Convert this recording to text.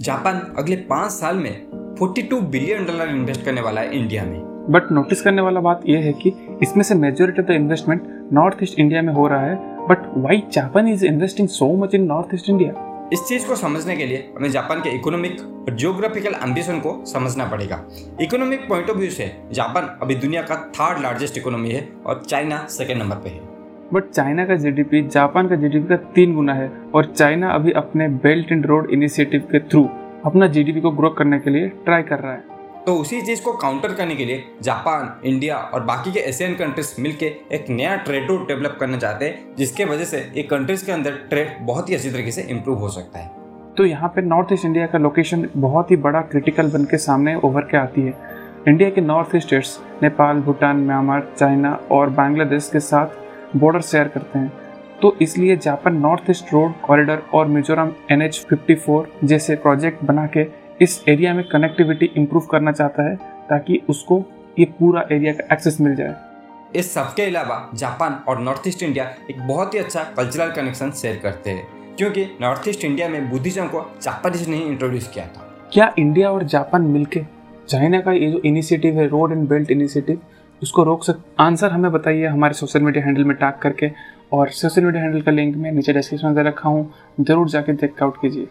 Japan अगले पाँच साल में 42 बिलियन डॉलर इन्वेस्ट करने वाला है इंडिया में। बट नोटिस करने वाला बात यह है कि इसमें से majority of the investment north east India में हो रहा है but why Japan is investing so much in north east India इस चीज़ को समझने के लिए हमें जापान के इकोनॉमिक और जियोग्राफिकल एम्बिशन को समझना पड़ेगा। इकोनॉमिक पॉइंट ऑफ़ व्यू से जापान अभी दुनिया का थर्ड लार्जेस्ट इकोनॉमी है और चाइना सेकेंड नंबर पे है। बट चाइना का जीडीपी जापान का जीडीपी का तीन गुना है और चाइना अभी अपने बेल्ट एंड रोड इनिशिएटिव के थ्रू अपना जीडीपी को ग्रो करने के लिए ट्राई कर रहा है। तो उसी चीज़ को काउंटर करने के लिए जापान इंडिया और बाकी के एशियन कंट्रीज़ मिलके एक नया ट्रेड रूट डेवलप करना चाहते हैं जिसके वजह से ये कंट्रीज़ के अंदर ट्रेड बहुत ही अच्छी तरीके से इम्प्रूव हो सकता है। तो यहाँ पे नॉर्थ ईस्ट इंडिया का लोकेशन बहुत ही बड़ा क्रिटिकल बन के सामने उभर के आती है। इंडिया के north east states Nepal Bhutan Myanmar China और बांग्लादेश के साथ बॉर्डर शेयर करते हैं। तो इसलिए Japan north east road corridor और मिजोरम एन एच जैसे प्रोजेक्ट बना के इस एरिया में कनेक्टिविटी इम्प्रूव करना चाहता है ताकि उसको ये पूरा एरिया का एक्सेस मिल जाए। इस सब के अलावा जापान और नॉर्थ ईस्ट इंडिया एक बहुत ही अच्छा कल्चरल कनेक्शन शेयर करते हैं क्योंकि नॉर्थ ईस्ट इंडिया में बुद्धिज्म को जापानीज ने इंट्रोड्यूस किया था। क्या इंडिया और जापान मिलके चाइना का ये जो इनिशिएटिव है रोड एंड बेल्ट इनिशिएटिव उसको रोक सक, आंसर हमें बताइए हमारे सोशल मीडिया हैंडल में टैग करके और सोशल मीडिया हैंडल का लिंक मैं नीचे डिस्क्रिप्शन में दे रखा हूँ, ज़रूर जाके चेकआउट कीजिए।